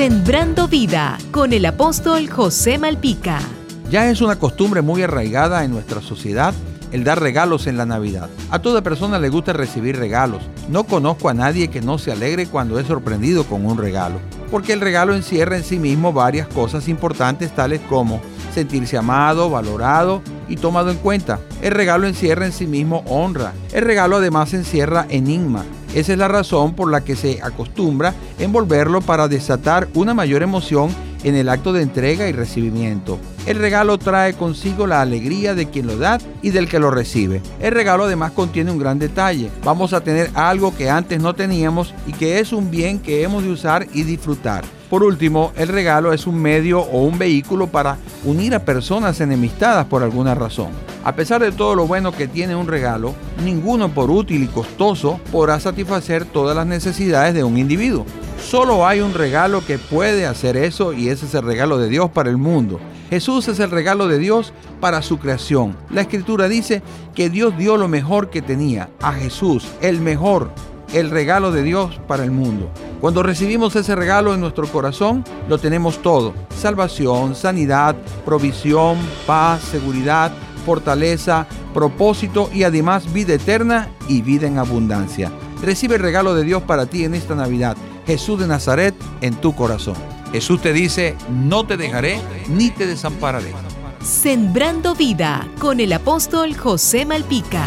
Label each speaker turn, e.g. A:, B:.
A: Sembrando vida con el apóstol José Malpica.
B: Ya es una costumbre muy arraigada en nuestra sociedad el dar regalos en la Navidad. A toda persona le gusta recibir regalos. No conozco a nadie que no se alegre cuando es sorprendido con un regalo. Porque el regalo encierra en sí mismo varias cosas importantes tales como sentirse amado, valorado y tomado en cuenta. El regalo encierra en sí mismo honra. El regalo además encierra enigma. Esa es la razón por la que se acostumbra envolverlo para desatar una mayor emoción en el acto de entrega y recibimiento. El regalo trae consigo la alegría de quien lo da y del que lo recibe. El regalo además contiene un gran detalle. Vamos a tener algo que antes no teníamos y que es un bien que hemos de usar y disfrutar. Por último, el regalo es un medio o un vehículo para unir a personas enemistadas por alguna razón. A pesar de todo lo bueno que tiene un regalo, ninguno por útil y costoso podrá satisfacer todas las necesidades de un individuo. Solo hay un regalo que puede hacer eso y ese es el regalo de Dios para el mundo. Jesús es el regalo de Dios para su creación. La escritura dice que Dios dio lo mejor que tenía, a Jesús, el mejor, el regalo de Dios para el mundo. Cuando recibimos ese regalo en nuestro corazón, lo tenemos todo. Salvación, sanidad, provisión, paz, seguridad, fortaleza, propósito y además vida eterna y vida en abundancia. Recibe el regalo de Dios para ti en esta Navidad. Jesús de Nazaret en tu corazón. Jesús te dice, no te dejaré ni te desampararé.
A: Sembrando vida con el apóstol José Malpica.